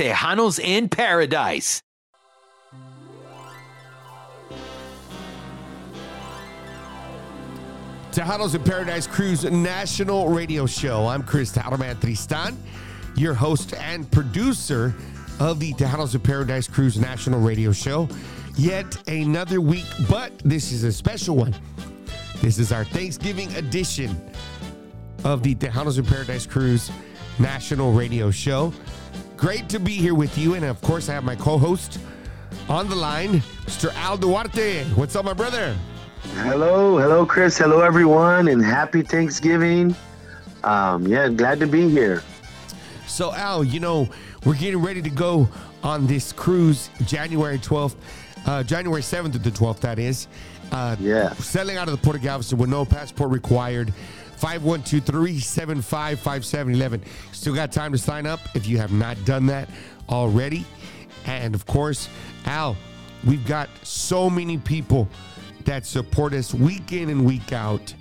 Tejanos in Paradise. Tejanos in Paradise Cruise National Radio Show. I'm Chris Tejano Man Tristan, your host and producer of the Tejanos in Paradise Cruise National Radio Show. Yet another week, but this is a special one. This is our Thanksgiving edition of the Tejanos in Paradise Cruise National Radio Show. Great to be here with you. And of course, I have my co host on the line, Mr. Al Duarte. What's up, my brother? Hello, hello, Chris. Hello, everyone, and happy Thanksgiving. Um, yeah, glad to be here. So, Al, you know, we're getting ready to go on this cruise January 12th, uh, January 7th to the 12th, that is. Uh, Yeah. Sailing out of the Port of Galveston with no passport required. 512 375 5711. Still got time to sign up if you have not done that already. And of course, Al, we've got so many people that support us week in and week out.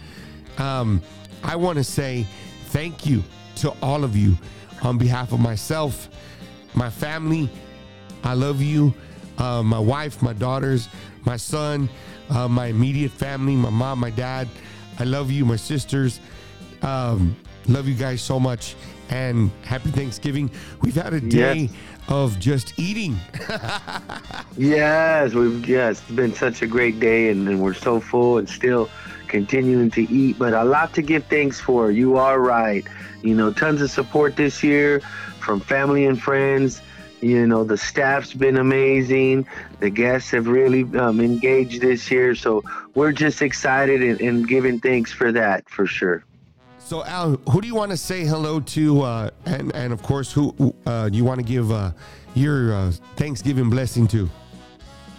Um, I want to say thank you to all of you on behalf of myself, my family. I love you, uh, my wife, my daughters, my son, uh, my immediate family, my mom, my dad. I love you, my sisters. Um, love you guys so much. And happy Thanksgiving. We've had a day Yes. of just eating. Yes, we've yes, it's been such a great day, and, and we're so full and still continuing to eat, but a lot to give thanks for. You are right. You know, tons of support this year from family and friends. You know, the staff's been amazing. The guests have really um, engaged this year, so we're just excited and, and giving thanks for that for sure. So, Al, who do you want to say hello to? Uh, and, and of course, who uh, you want to give uh, your uh, Thanksgiving blessing to?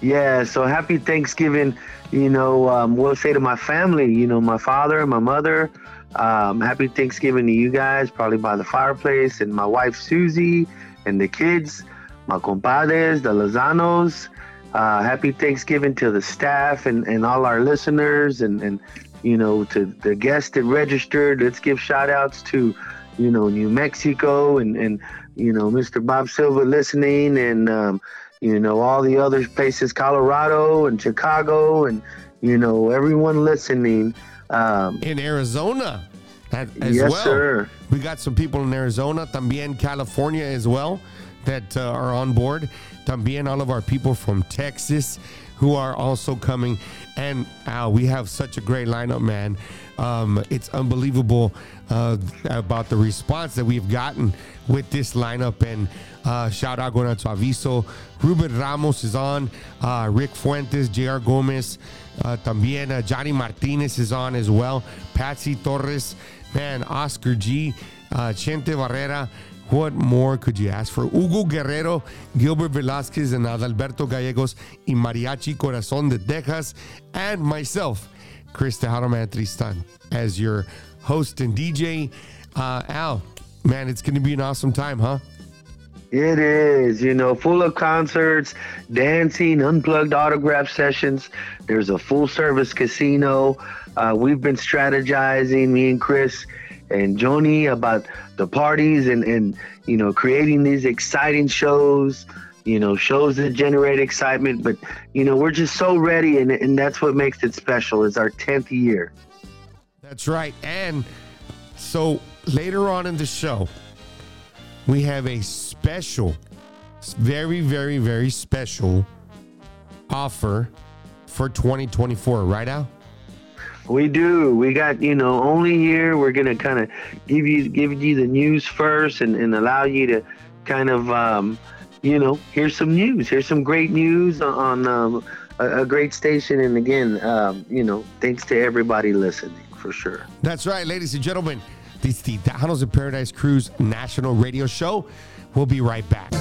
Yeah, so happy Thanksgiving. You know, um, we'll say to my family, you know, my father and my mother, um, happy Thanksgiving to you guys, probably by the fireplace, and my wife Susie, and the kids, my compadres, the Lozanos. Uh, happy Thanksgiving to the staff and, and all our listeners, and, and, you know, to the guests that registered. Let's give shout outs to, you know, New Mexico and, and you know, Mr. Bob Silva listening, and, um, you know, all the other places, Colorado and Chicago, and you know, everyone listening. Um, In Arizona as, as yes, well. sir. We got some people in Arizona, también California as well, that uh, are on board. También all of our people from Texas who are also coming. And Al, we have such a great lineup, man. Um, it's unbelievable uh, about the response that we've gotten with this lineup. And uh, shout out going out to Aviso. Ruben Ramos is on. Uh, Rick Fuentes, JR Gomez. Uh, también uh, Johnny Martinez is on as well. Patsy Torres, man, Oscar G, uh, Chente Barrera. What more could you ask for? Hugo Guerrero, Gilbert Velasquez, and Adalberto Gallegos, y Mariachi Corazon de Texas, and myself, Chris Tejano Man Tristan, as your host and DJ. Uh, Al, man, it's going to be an awesome time, huh? It is, you know, full of concerts, dancing, unplugged autograph sessions. There's a full service casino. Uh, we've been strategizing, me and Chris and Joni, about the parties and, and, you know, creating these exciting shows, you know, shows that generate excitement. But, you know, we're just so ready, and, and that's what makes it special. It's our 10th year. That's right. And so later on in the show, we have a special, very, very, very special offer for 2024, right, Al? We do. We got, you know, only here we're gonna kind of give you give you the news first and, and allow you to kind of um, you know, here's some news. Here's some great news on um, a, a great station and again, um, you know, thanks to everybody listening for sure. That's right, ladies and gentlemen. This is the Tejanos in Paradise Cruise National Radio Show. We'll be right back.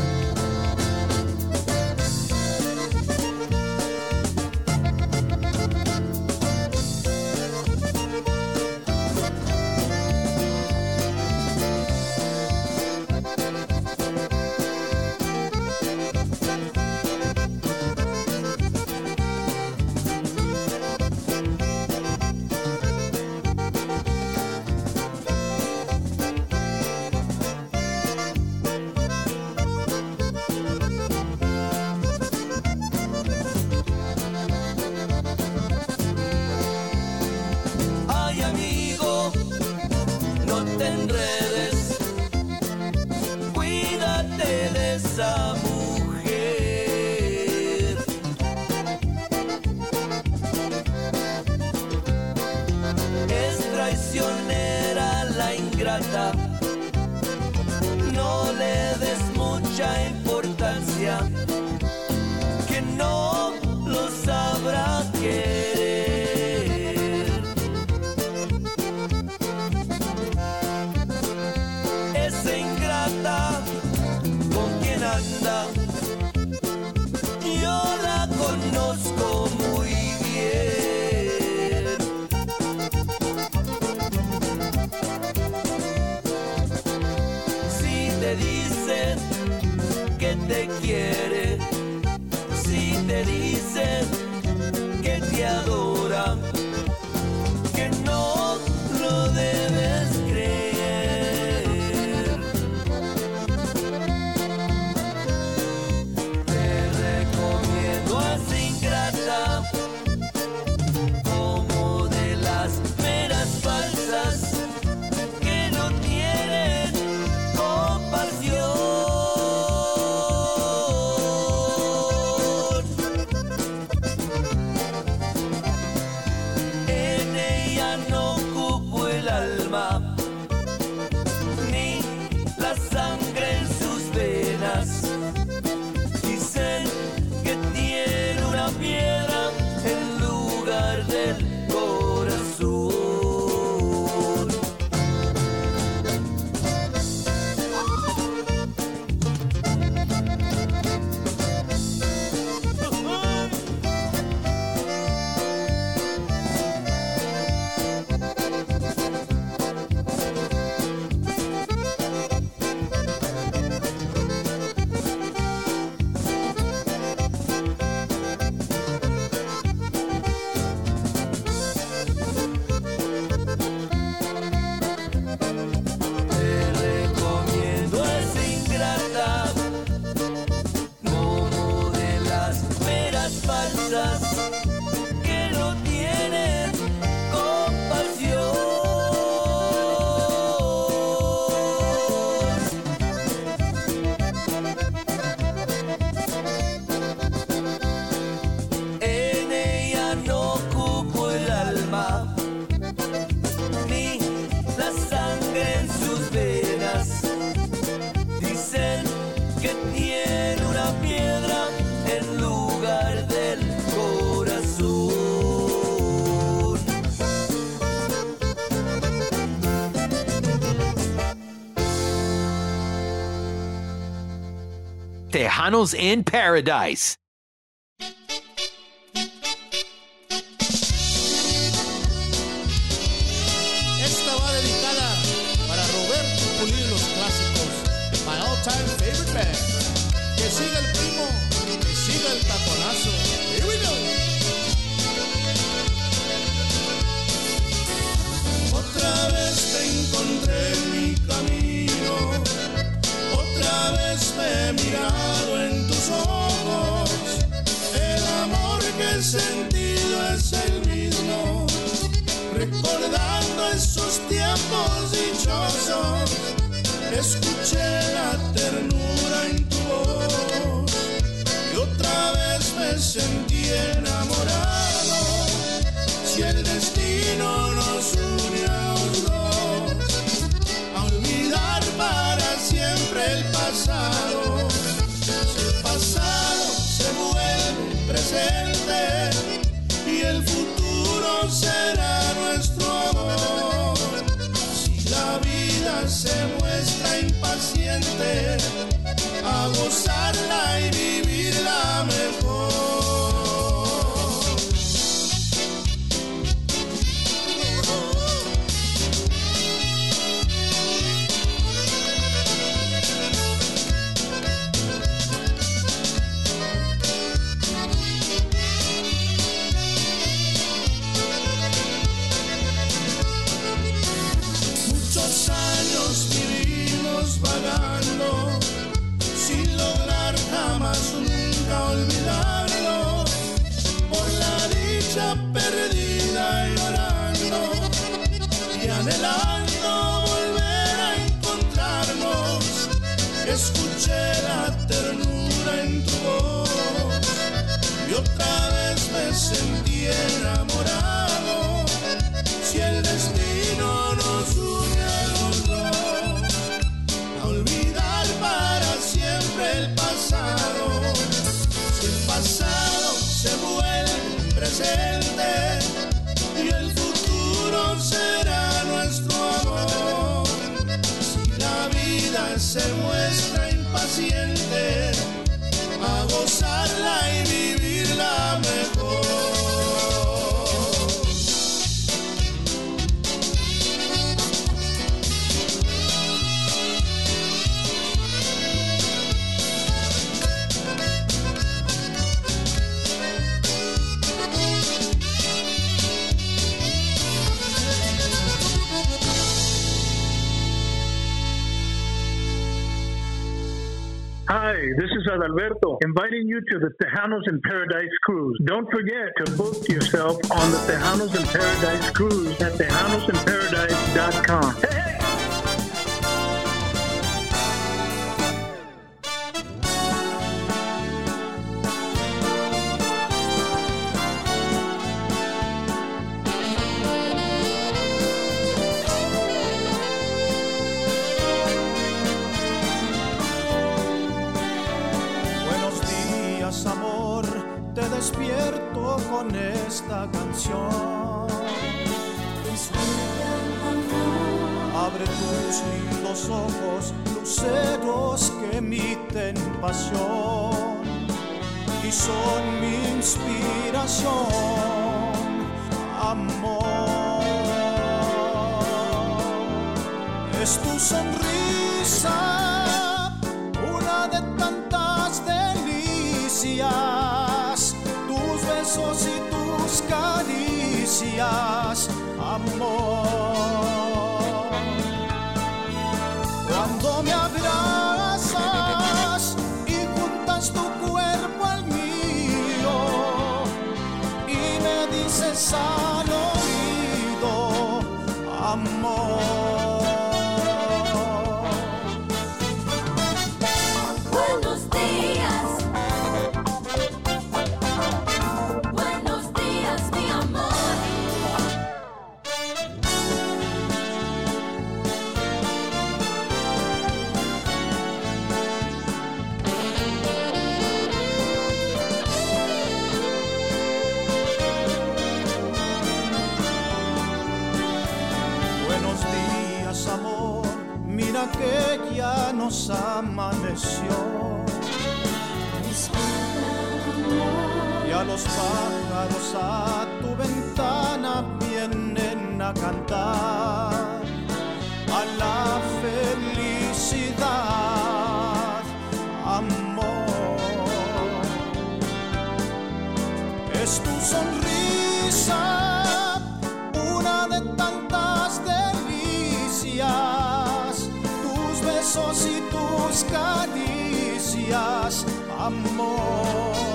Tejanos in Paradise. This is Adalberto, inviting you to the Tejanos in Paradise Cruise. Don't forget to book yourself on the Tejanos in Paradise Cruise at tejanosinparadise.com. Hey, Que ya nos amaneció. Y a los pájaros a tu ventana vienen a cantar a la felicidad, amor. Es tu sonrisa, tus caricias, amor.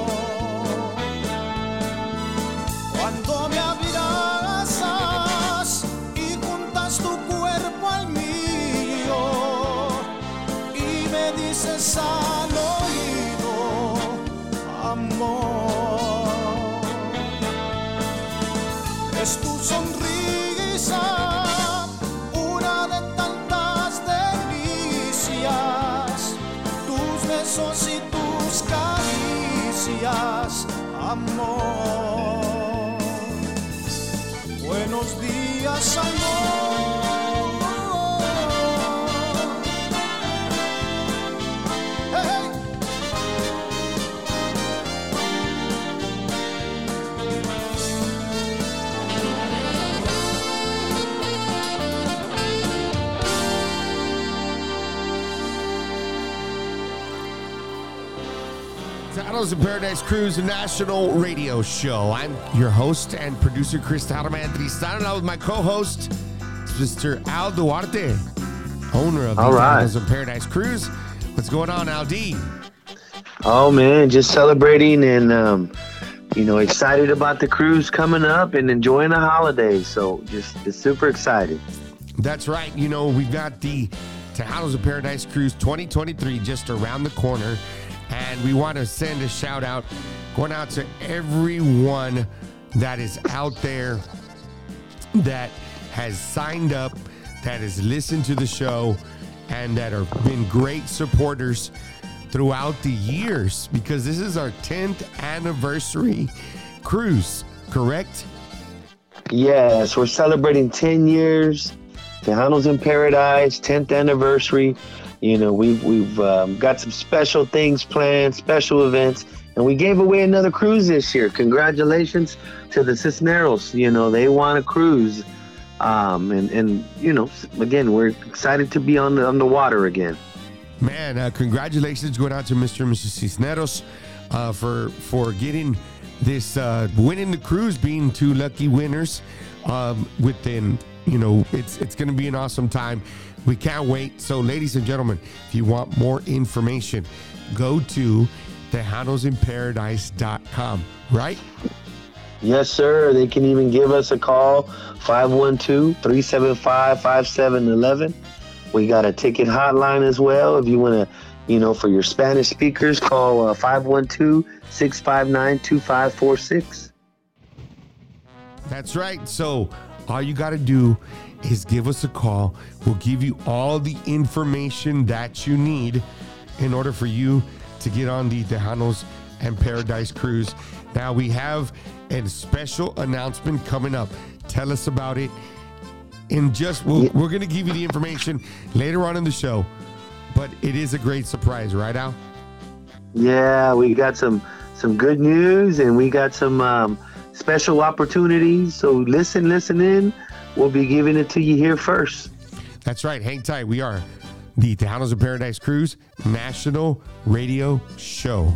nosso amor. In Paradise Cruise National Radio Show. I'm your host and producer, Chris Tejano Man Tristan, and I with my co-host, Mr. Al Duarte, owner of the right. In Paradise Cruise. What's going on, Al D? Oh man, just celebrating and um, you know excited about the cruise coming up and enjoying the holidays. So just, just super excited. That's right. You know, we've got the Tejanos of Paradise Cruise 2023 just around the corner. And we want to send a shout out going out to everyone that is out there that has signed up, that has listened to the show, and that have been great supporters throughout the years because this is our 10th anniversary cruise, correct? Yes, we're celebrating 10 years. Tejanos in Paradise, 10th anniversary. You know, we've we've um, got some special things planned, special events, and we gave away another cruise this year. Congratulations to the Cisneros. You know, they won a cruise, um, and and you know, again, we're excited to be on the on the water again. Man, uh, congratulations going out to Mr. and Mrs. Cisneros uh, for for getting this uh, winning the cruise, being two lucky winners. Um, within, you know, it's it's going to be an awesome time. We can't wait. So, ladies and gentlemen, if you want more information, go to tejanosinaparadise.com. Right? Yes, sir. They can even give us a call 512 375 5711. We got a ticket hotline as well. If you want to, you know, for your Spanish speakers, call uh, 512 659 2546. That's right. So all you got to do is give us a call. We'll give you all the information that you need in order for you to get on the Tejanos and Paradise cruise. Now we have a special announcement coming up. Tell us about it. And just we'll, we're going to give you the information later on in the show, but it is a great surprise, right, Al? Yeah, we got some some good news and we got some um, special opportunities. So listen, listen in. We'll be giving it to you here first. That's right. Hang tight. We are the Tejanos of Paradise Cruise National Radio Show.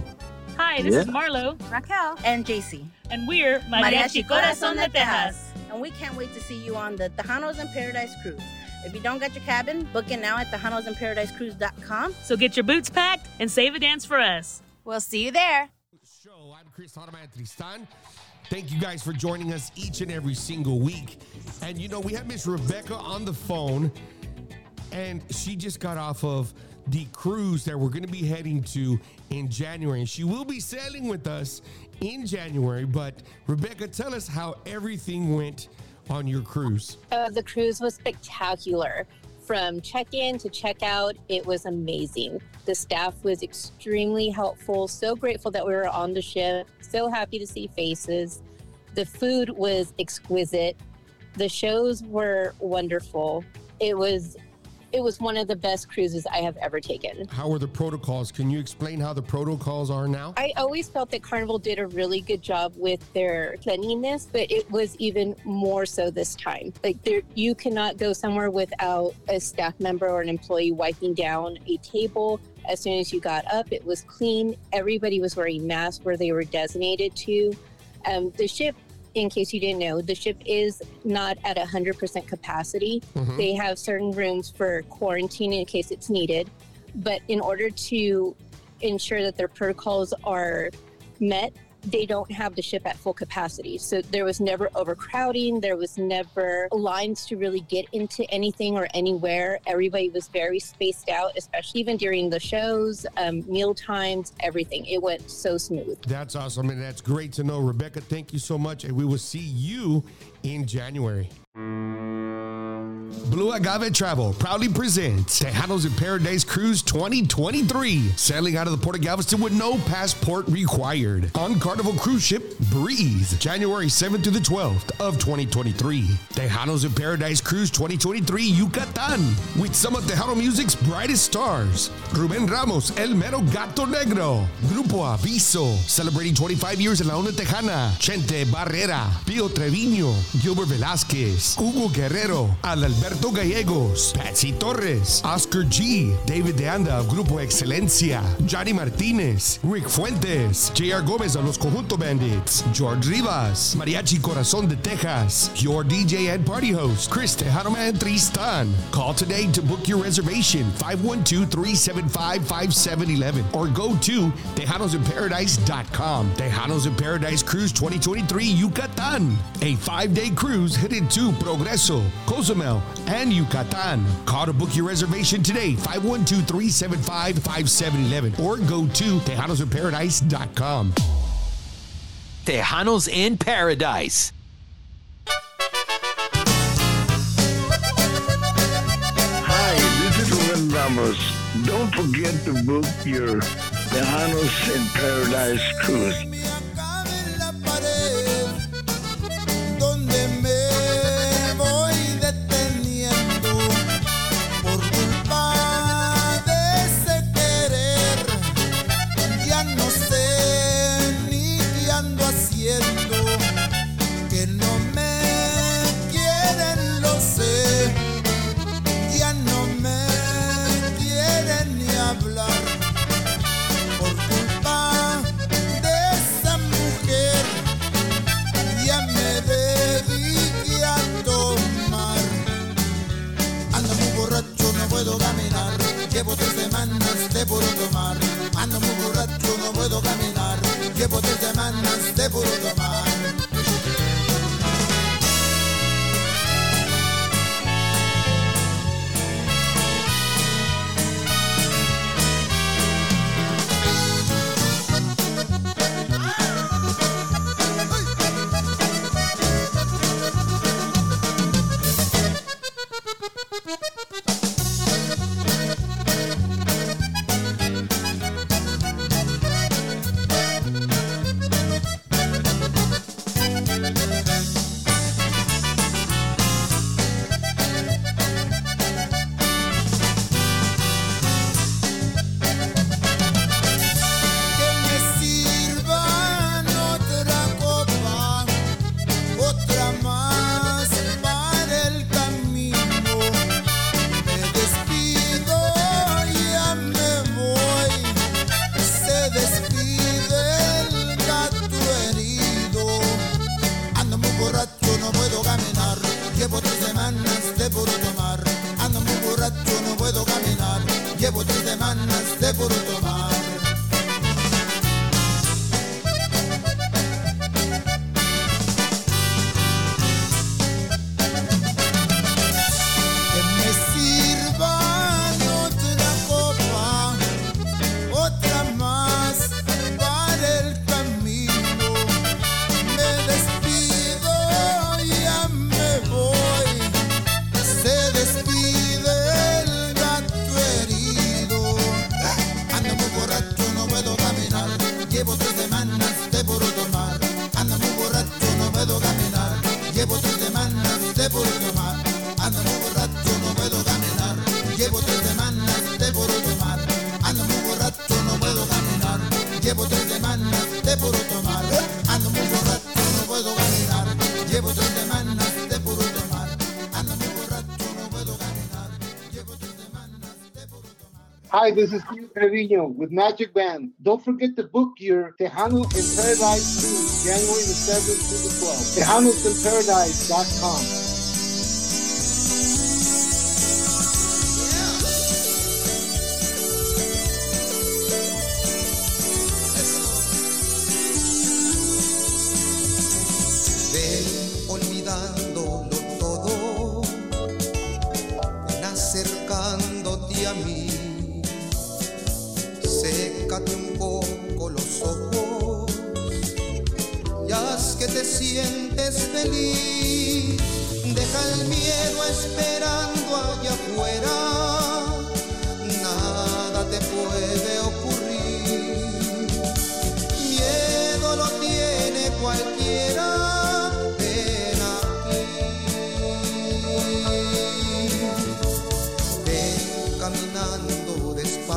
Hi, this Yeah. is Marlo, Raquel and JC. and we're Mariachi Corazon de Tejas. And we can't wait to see you on the Tejanos in Paradise Cruise. If you don't get your cabin, book it now at TejanosInParadiseCruise.com. So get your boots packed and save a dance for us. We'll see you there. Show. I'm Chris Tejano Man Tristan. Thank you guys for joining us each and every single week. And you know, we have Miss Rebecca on the phone, and she just got off of the cruise that we're going to be heading to in January. She will be sailing with us in January. But Rebecca, tell us how everything went on your cruise. Uh, the cruise was spectacular. From check in to check out, it was amazing. The staff was extremely helpful. So grateful that we were on the ship. So happy to see faces. The food was exquisite. The shows were wonderful. It was it was one of the best cruises I have ever taken. How are the protocols? Can you explain how the protocols are now? I always felt that Carnival did a really good job with their cleanliness, but it was even more so this time. Like there, you cannot go somewhere without a staff member or an employee wiping down a table. As soon as you got up, it was clean. Everybody was wearing masks where they were designated to. Um, the ship, in case you didn't know, the ship is not at 100% capacity. Mm-hmm. They have certain rooms for quarantine in case it's needed. But in order to ensure that their protocols are met, they don't have the ship at full capacity. So there was never overcrowding. There was never lines to really get into anything or anywhere. Everybody was very spaced out, especially even during the shows, um, meal times, everything. It went so smooth. That's awesome, and that's great to know. Rebecca, thank you so much, and we will see you in January. Blue Agave Travel proudly presents Tejanos in Paradise Cruise 2023, sailing out of the Port of Galveston with no passport required. On Carnival Cruise Ship Breeze, January 7th to the 12th of 2023. Tejanos in Paradise Cruise 2023 Yucatan, with some of Tejano music's brightest stars. Ruben Ramos, El Mero Gato Negro, Grupo Aviso, celebrating 25 years in La Onda Tejana, Chente Barrera, Pio Treviño, Gilbert Velázquez, Hugo Guerrero, Adalberto Gallegos, Patsy Torres, Oscar G, David De Anda Grupo Excelencia, Johnny Martinez, Rick Fuentes, J.R. Gomez of Los Conjunto Bandits, George Rivas, Mariachi Corazon de Texas, your DJ and party host, Chris Tejano Man Tristan. Call today to book your reservation 512-375-5711 or go to TejanosInParadise.com. Tejanos in Paradise Cruise 2023 Yucatan, a five-day cruise headed to Progreso, Cozumel, and Yucatan. Call to book your reservation today, 512-375-5711 or go to TejanosInParadise.com. Tejanos in Paradise. Hi, this is Ruben Ramos. Don't forget to book your Tejanos in Paradise cruise. Hi, this is Steve Trevino with Magic Band. Don't forget to book your Tejano in Paradise cruise January the 7th through the 12th. TejanosinParadise.com.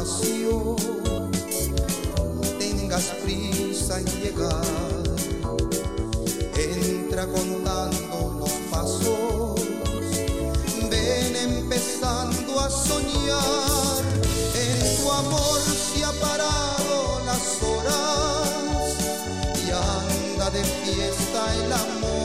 no tengas prisa en llegar. Entra contando los pasos, ven empezando a soñar. En tu amor se ha parado las horas y anda de fiesta el amor.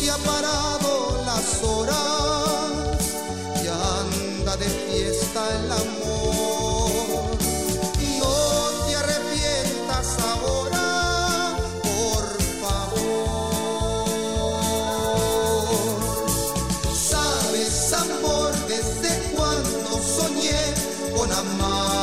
se ha parado las horas y anda de fiesta el amor. No te arrepientas ahora, por favor. Sabes, amor, desde cuando soñé con amar.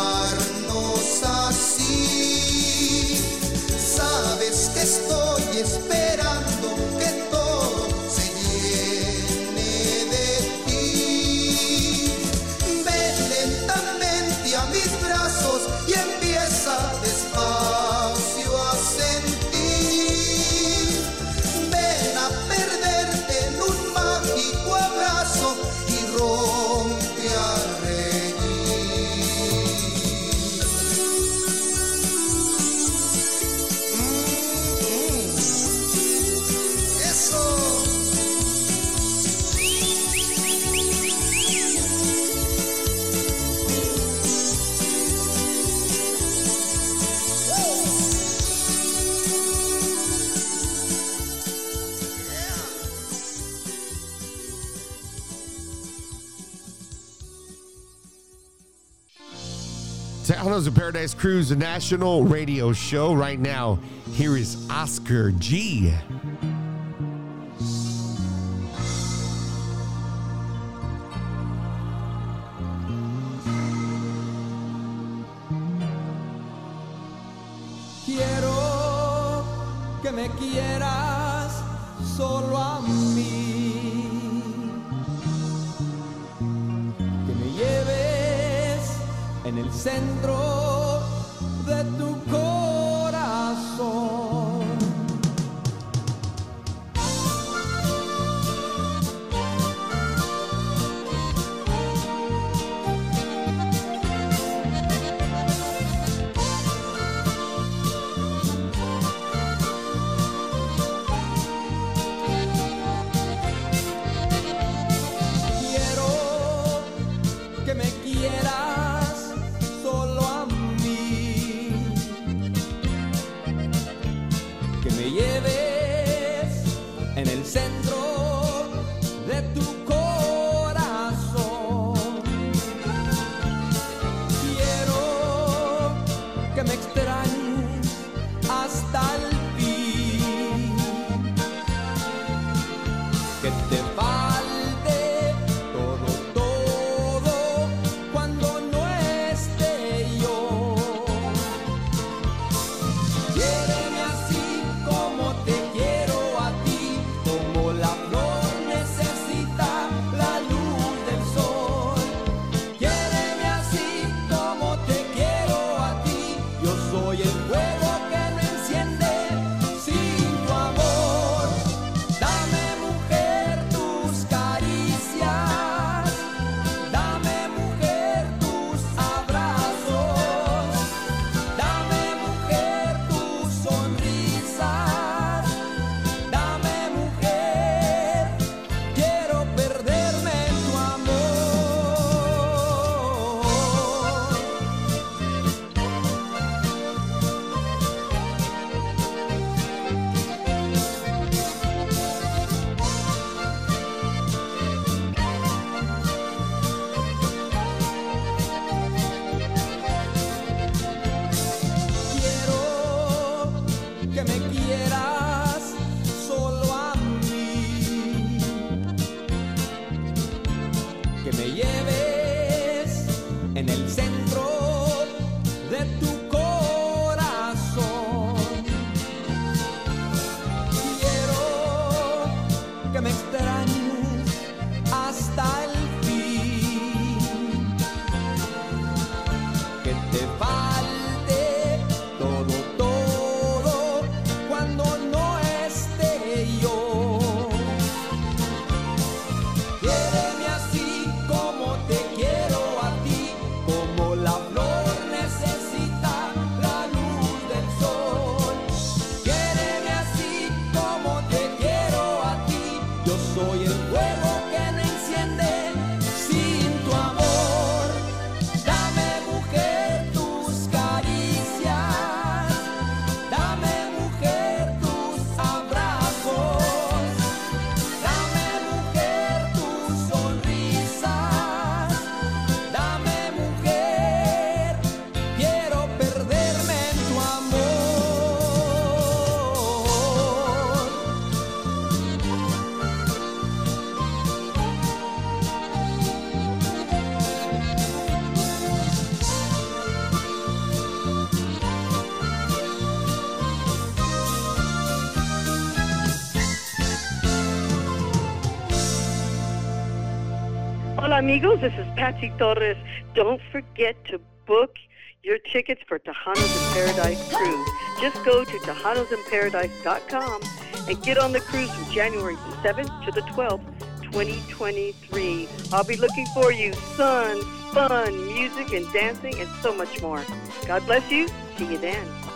Welcome Paradise Cruise National Radio Show. Right now, here is Oscar G. amigos. This is Patsy Torres. Don't forget to book your tickets for Tejanos in Paradise Cruise. Just go to TejanosInParadise.com and get on the cruise from January 7th to the 12th, 2023. I'll be looking for you. Sun, fun, music, and dancing, and so much more. God bless you. See you then.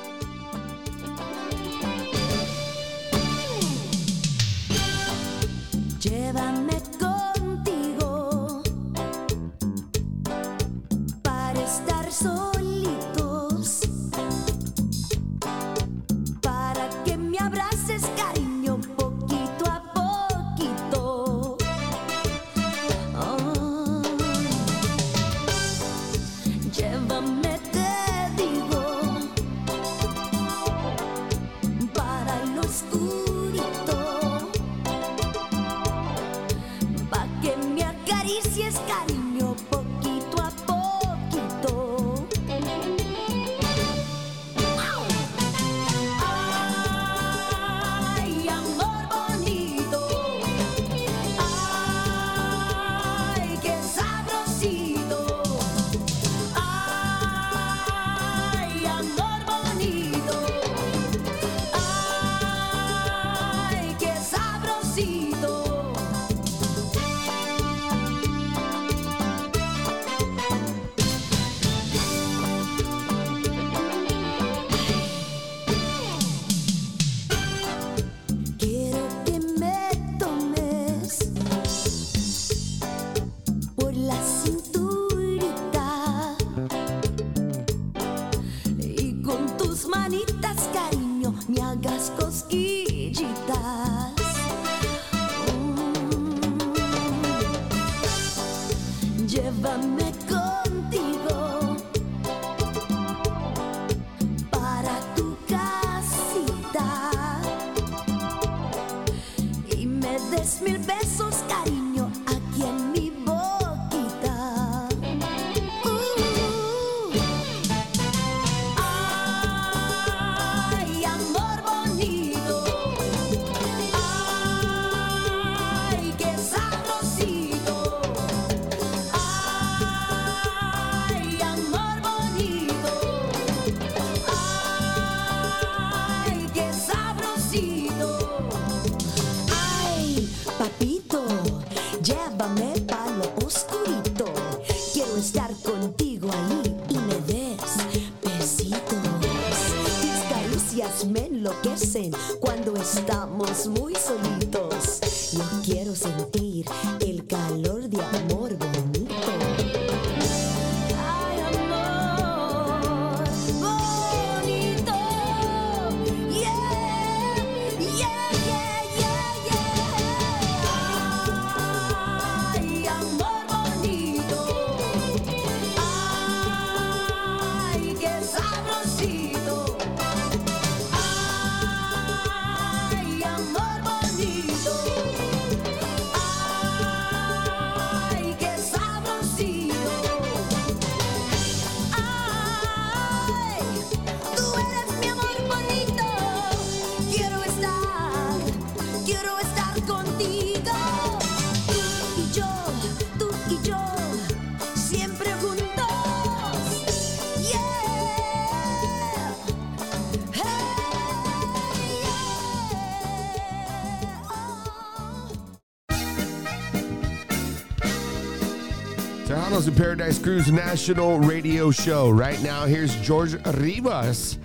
Paradise Cruise National Radio Show. Right now, here's George Rivas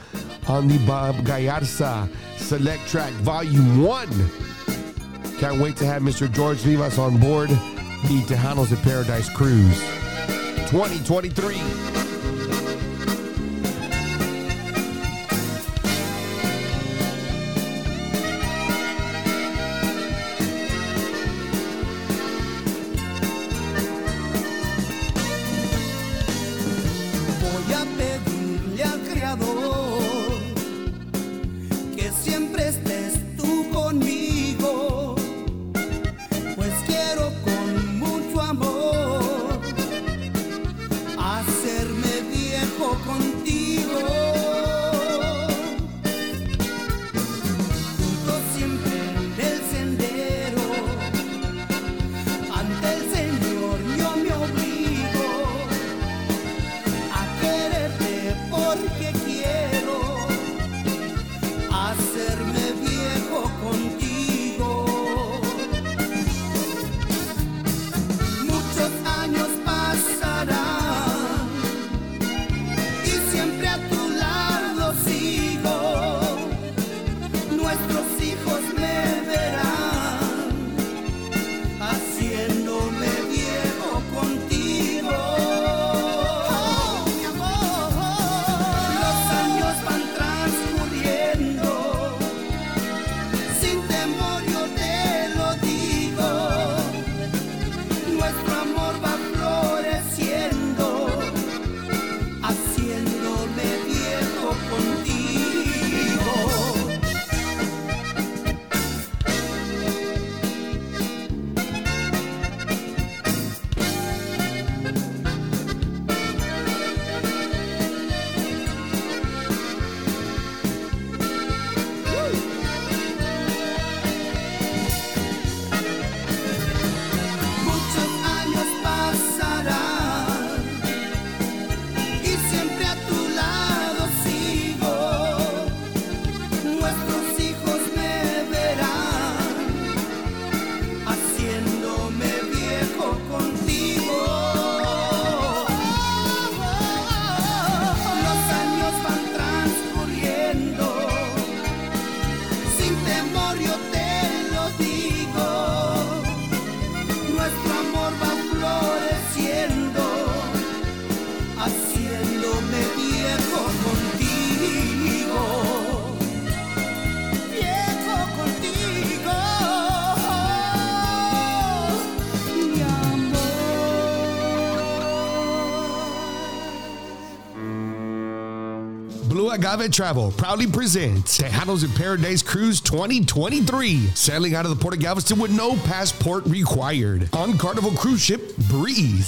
on the Bob Gallarza Select Track Volume 1. Can't wait to have Mr. George Rivas on board the Tejanos at Paradise Cruise 2023. Agave Travel proudly presents Tejanos in Paradise Cruise 2023, sailing out of the Port of Galveston with no passport required. On Carnival Cruise Ship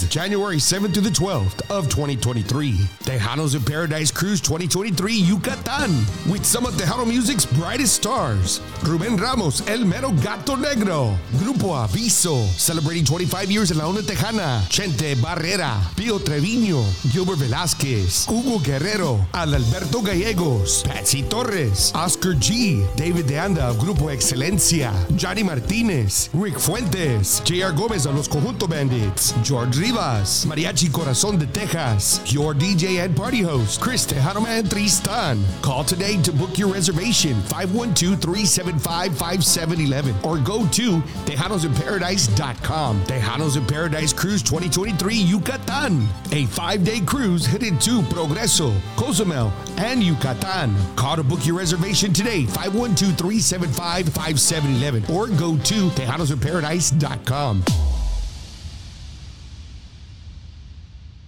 January 7th to the 12th of 2023. Tejanos in Paradise Cruise 2023 Yucatan, with some of Tejano music's brightest stars. Ruben Ramos, El Mero Gato Negro, Grupo Aviso, celebrating 25 years in La Onda Tejana, Chente Barrera, Pio Treviño, Gilbert Velázquez, Hugo Guerrero, Adalberto Gallegos, Patsy Torres, Oscar G, David De Anda Grupo Excelencia, Johnny Martinez, Rick Fuentes, J.R. Gomez of Los Conjunto Bandits, George Rivas, Mariachi Corazon de Texas, your DJ and party host, Chris Tejano Man Tristan. Call today to book your reservation 512-375-5711 or go to tejanosinparadise.com. Tejanos in Paradise Cruise 2023 Yucatan, a five-day cruise headed to Progreso, Cozumel, and Yucatan. Call to book your reservation today 512-375-5711 or go to tejanosinparadise.com.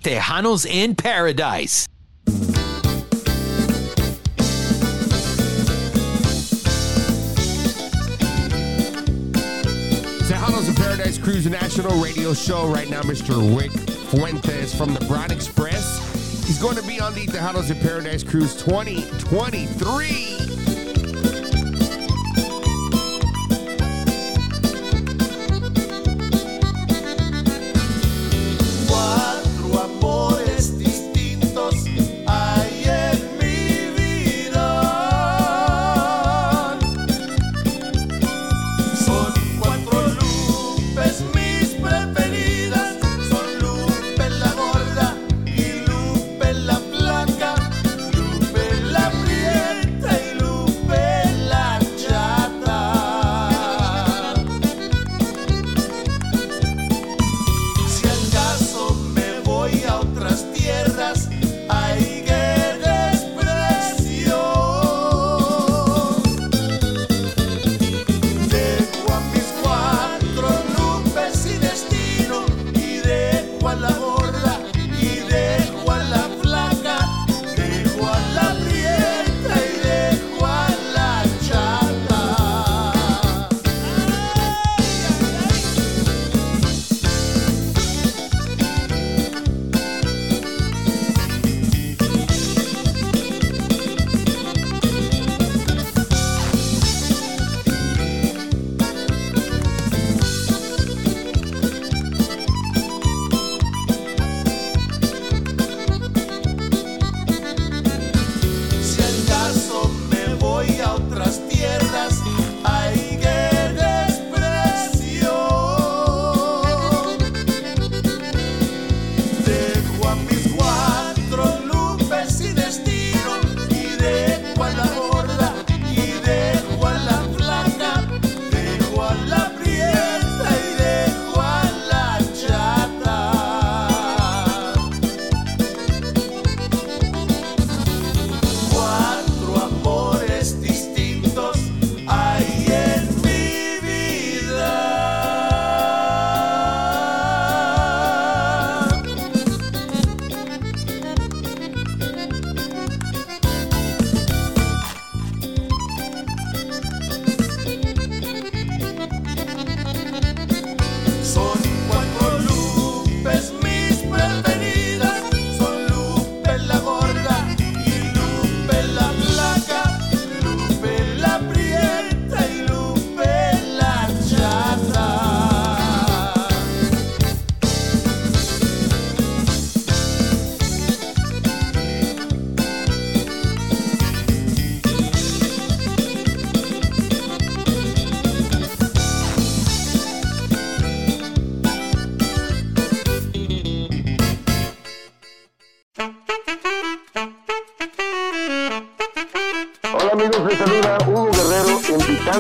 Tejanos in Paradise. Tejanos in Paradise Cruise National Radio Show right now, Mr. Rick Fuentes from the Brown Express. He's going to be on the Tejanos in Paradise Cruise 2023.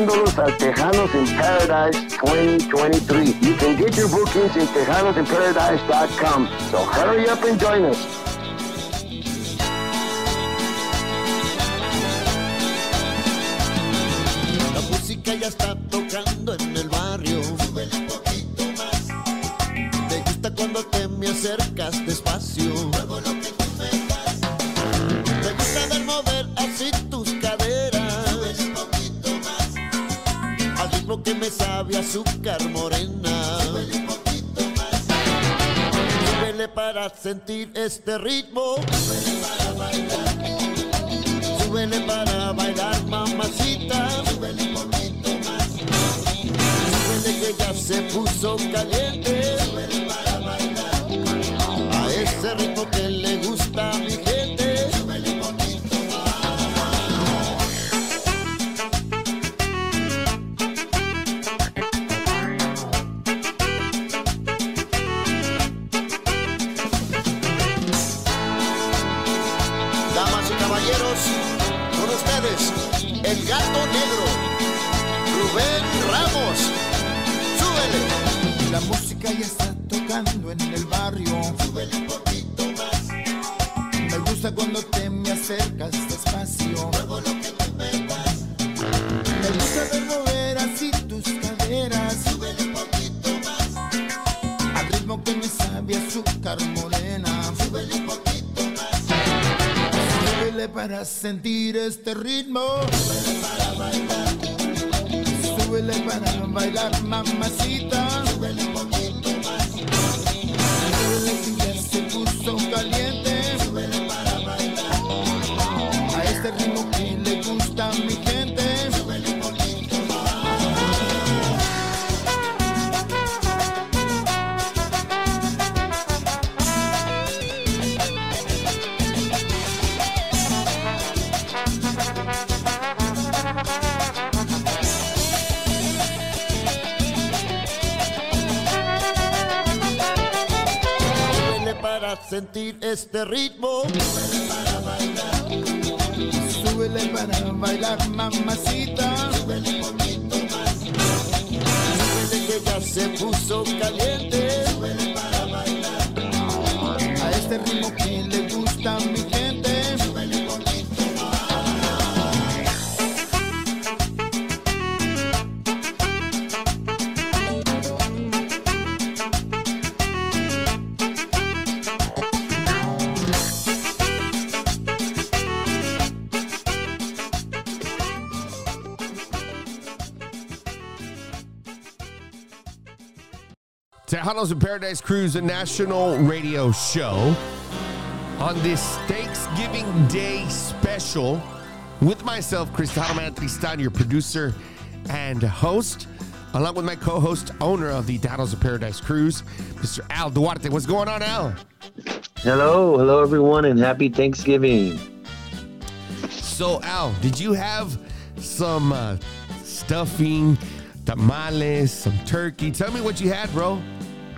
Llevándolos al Tejanos in Paradise 2023. You can get your bookings in tejanosinparadise.com. So hurry up and join us. La música ya está tocando en el barrio. Súbele un poquito más. Te gusta cuando te me acercas despacio. Que me sabe azúcar morena. Súbele un poquito más. Súbele para sentir este ritmo. Súbele para bailar. Súbele para bailar, mamacita. Súbele un poquito más. Súbele que ya se puso caliente. Súbele para bailar. A ese ritmo que le gusta a mi gente. Tocando en el barrio. Súbele un poquito más. Me gusta cuando te me acercas despacio. Muevo lo que me das. Me gusta ver mover así tus caderas. Súbele un poquito más. Al ritmo que me sabe azúcar morena. Súbele un poquito más. Súbele para sentir este ritmo. Súbele para bailar. Súbele para bailar, mamacita. Súbele sentir este ritmo. Súbele para bailar. Súbele para bailar, mamacita. Súbele un poquito más. Súbele que ya se puso caliente. Tejanos in Paradise Cruise, a national radio show on this Thanksgiving Day special with myself, Chris Tejano Man Tristan, your producer and host, along with my co-host, owner of the Tejanos of Paradise Cruise, Mr. Al Duarte. What's going on, Al? Hello, hello everyone, and happy Thanksgiving. So, Al, did you have some uh, stuffing, tamales, some turkey? Tell me what you had, bro.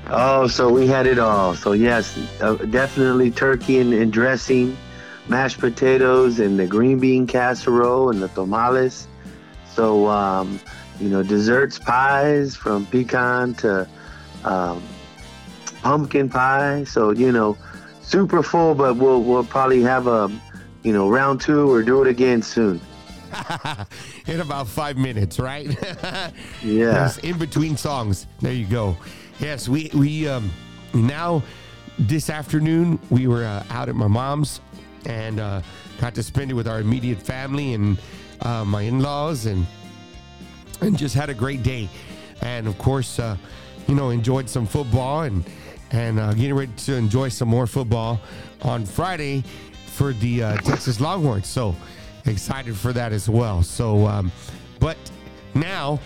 Oh, so we had it all. So yes, uh, definitely turkey and, and dressing, mashed potatoes, and the green bean casserole and the tamales. So um, you know, desserts, pies from pecan to um, pumpkin pie. So you know, super full, but we'll we'll probably have a you know round two or do it again soon. in about five minutes, right? Yeah. In between songs. There you go. Yes, we we um now this afternoon we were uh, out at my mom's and uh, got to spend it with our immediate family and uh, my in-laws and and just had a great day. And of course, uh, you know, enjoyed some football and and uh, getting ready to enjoy some more football on Friday for the uh, Texas Longhorns. So excited for that as well. So, um, but now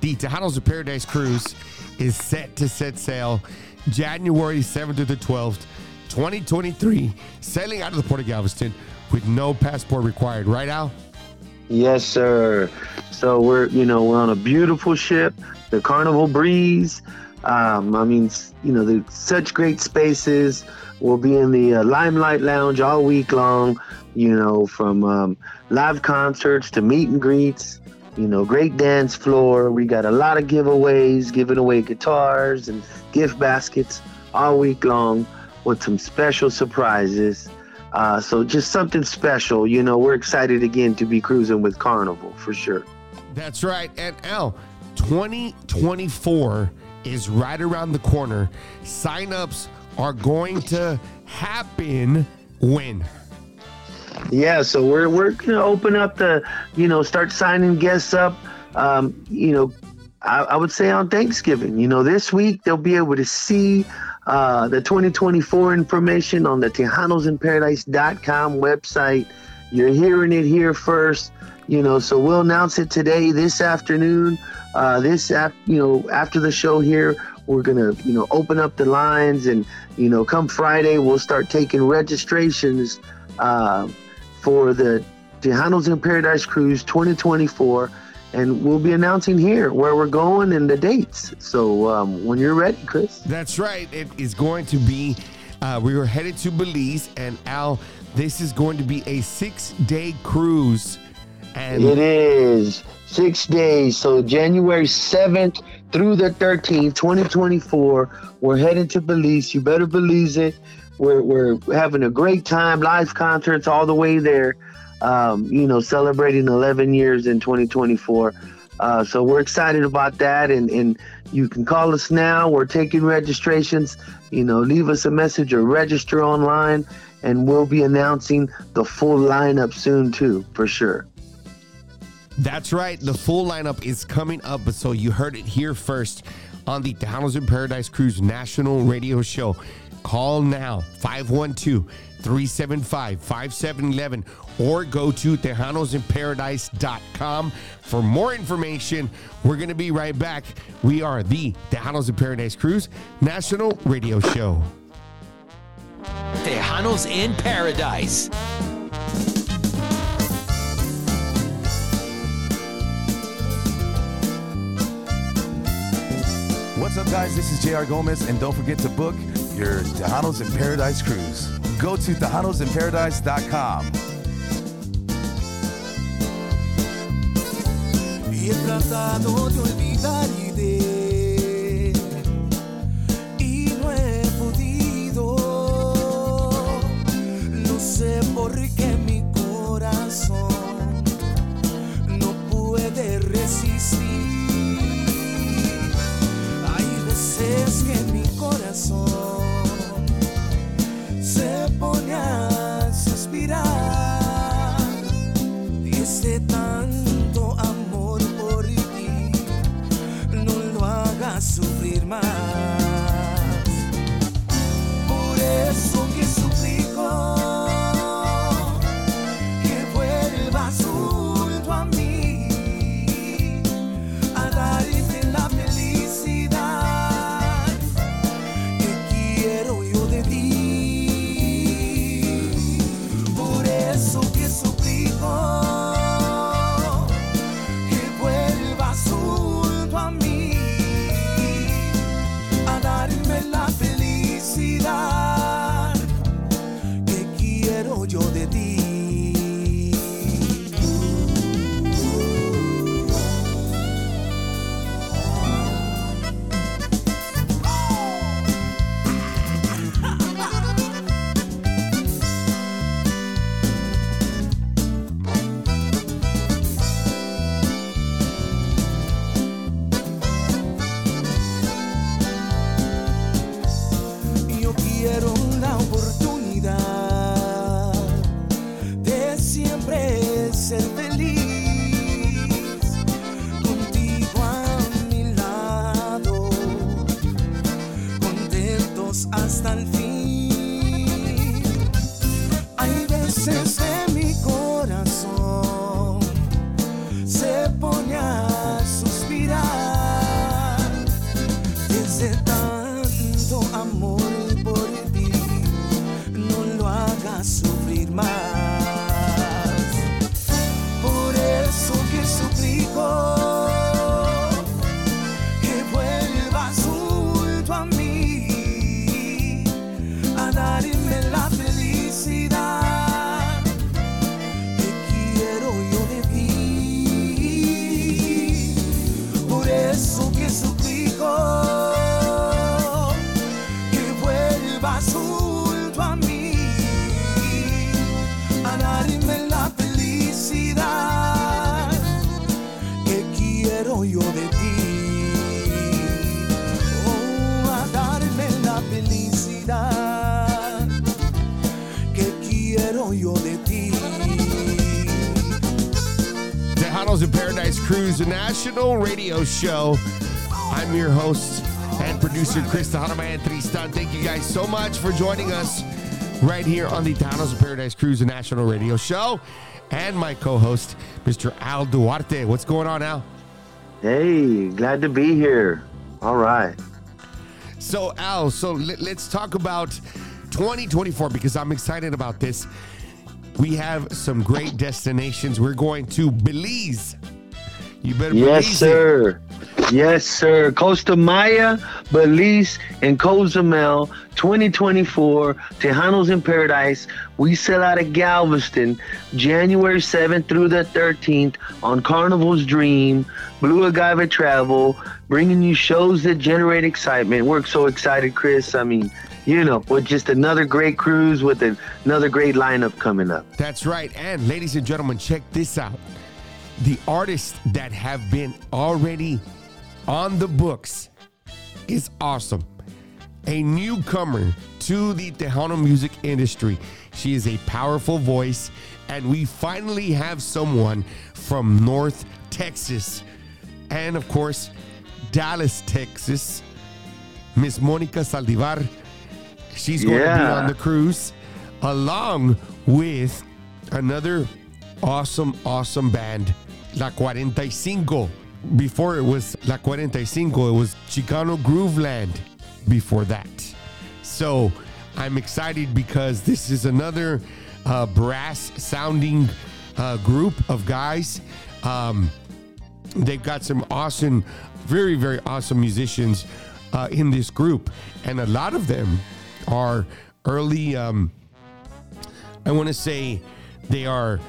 the Tejanos of Paradise cruise is set to set sail January 7th to the 12th, 2023, sailing out of the Port of Galveston with no passport required. Right, Al? Yes, sir. So we're, you know, we're on a beautiful ship, the Carnival Breeze. Um, I mean, you know, there's such great spaces. We'll be in the uh, Limelight Lounge all week long, you know, from um, live concerts to meet and greets, you know, great dance floor. We got a lot of giveaways, giving away guitars and gift baskets all week long with some special surprises. Uh, so just something special, you know. We're excited again to be cruising with Carnival for sure. That's right. And Al, 2024 is right around the corner. Sign-ups are going to happen when? Yeah, so we're we're gonna open up the, you know, start signing guests up. Um, you know, I, I would say on Thanksgiving. You know, this week they'll be able to see uh, the 2024 information on the TejanosInParadise.com website. You're hearing it here first. You know, so we'll announce it today, this afternoon. Uh, this, af- you know, after the show here, we're gonna, you know, open up the lines, and you know, come Friday, we'll start taking registrations uh, for the Tejanos in Paradise Cruise 2024, and we'll be announcing here where we're going and the dates. So um, when you're ready, Chris. That's right. It is going to be, uh, we were headed to Belize, and Al, this is going to be a six day cruise. And It is six days. So January 7th through the 13th, 2024, we're heading to Belize. You better believe it. We're, we're having a great time, live concerts all the way there. Um, you know, celebrating 11 years in 2024. Uh, so we're excited about that. And, and you can call us now. We're taking registrations. You know, leave us a message or register online. And we'll be announcing the full lineup soon, too, for sure. That's right. The full lineup is coming up. So you heard it here first on the Tejanos in Paradise Cruise National Radio Show. Call now 512 375 5711 or go to TejanosInParadise.com for more information. We're going to be right back. We are the Tejanos in Paradise Cruise National Radio Show. Tejanos in Paradise. What's up, guys? This is JR Gomez, and don't forget to book your Tejanos in Paradise cruise. Go to TejanosInParadise.com. Y he tratado de olvidar Cruise National Radio Show. I'm your host and producer, Chris Tejano Man Tristan. Thank you guys so much for joining us right here on the Tejanos of Paradise Cruise National Radio Show. And my co host, Mr. Al Duarte. What's going on, Al? Hey, glad to be here. All right. So, Al, so let, us talk about 2024 because I'm excited about this. We have some great destinations. We're going to Belize. You better Yes, Belize it. sir. Yes, sir. Costa Maya, Belize, and Cozumel 2024, Tejanos in Paradise. We sell out of Galveston January 7th through the 13th on Carnival's Dream, Blue Agave Travel, bringing you shows that generate excitement. We're so excited, Chris. I mean, you know, with just another great cruise with an- another great lineup coming up. That's right. And ladies and gentlemen, check this out. The artists that have been already on the books is awesome. A newcomer to the Tejano music industry. She is a powerful voice, and we finally have someone from North Texas. And of course, Dallas, Texas. Miss Monica Saldivar. She's going to be on the cruise along with another awesome, awesome band, La 45. Before it was La 45, it was Chicano Grooveland before that. So I'm excited because this is another uh, brass sounding uh, group of guys. Um, they've got some awesome, very, very awesome musicians uh, in this group. And a lot of them are early, um, I want to say they are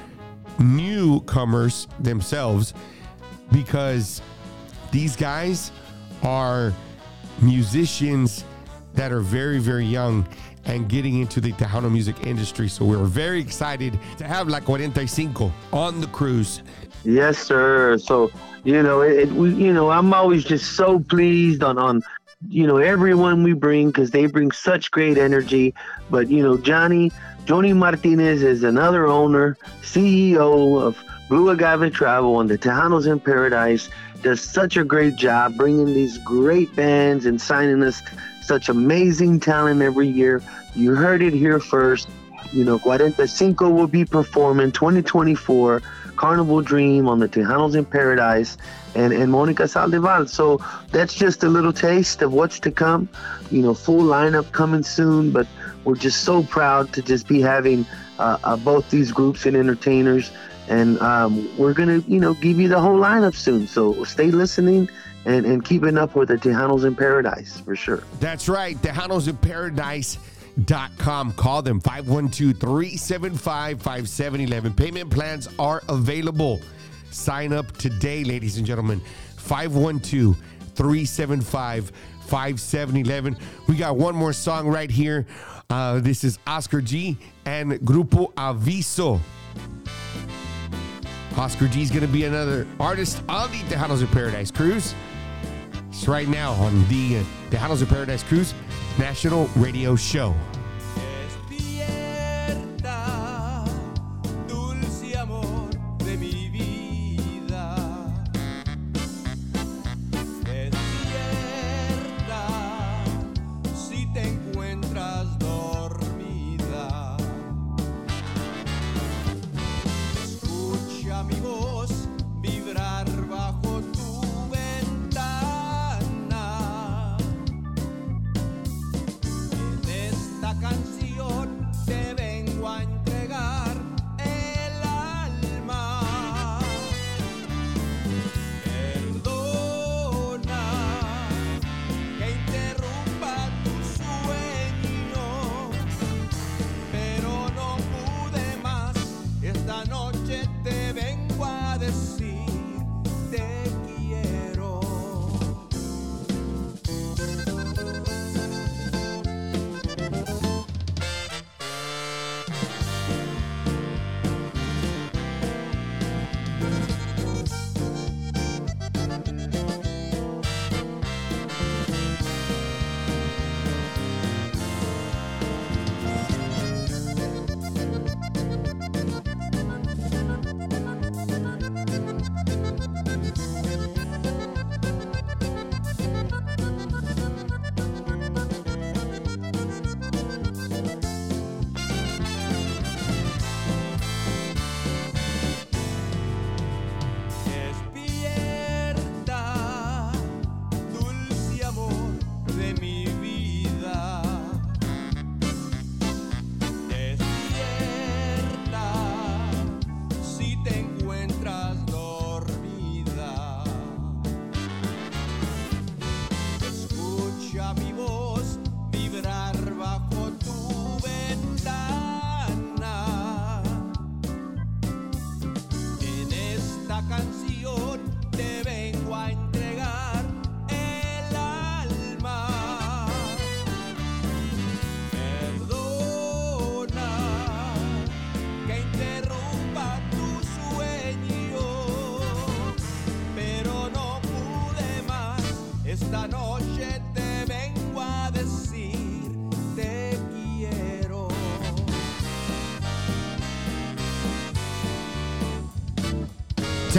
newcomers themselves because these guys are musicians that are very, very young and getting into the Tejano music industry. So we're very excited to have La 45 on the cruise. Yes, sir. So you know, it, it you know, I'm always just so pleased on on you know everyone we bring because they bring such great energy. But you know, Johnny Johnny Martinez is another owner, CEO of Blue Agave Travel and the Tejanos in Paradise. Does such a great job bringing these great bands and signing us such amazing talent every year. You heard it here first. You know, 45 will be performing 2024 Carnival Dream on the Tejanos in Paradise and, and Monica Saldivar. So that's just a little taste of what's to come. You know, full lineup coming soon, but we're just so proud to just be having uh, uh, both these groups and entertainers. And um, we're going to, you know, give you the whole lineup soon. So stay listening and, and keeping up with the Tejanos in Paradise for sure. That's right. Tejanos in Paradise.com. Call them 512 375 5711. Payment plans are available. Sign up today, ladies and gentlemen. 512 375 5711. We got one more song right here. Uh, this is Oscar G and Grupo Aviso. Oscar G is going to be another artist on the Tejanos in Paradise cruise. It's right now on the Tejanos in Paradise Cruise National Radio Show.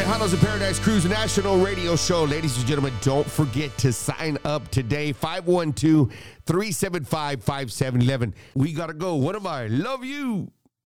Tejanos in Paradise Cruise National Radio Show. Ladies and gentlemen, don't forget to sign up today. 512 375 5711. We got to go. What am I? Love you.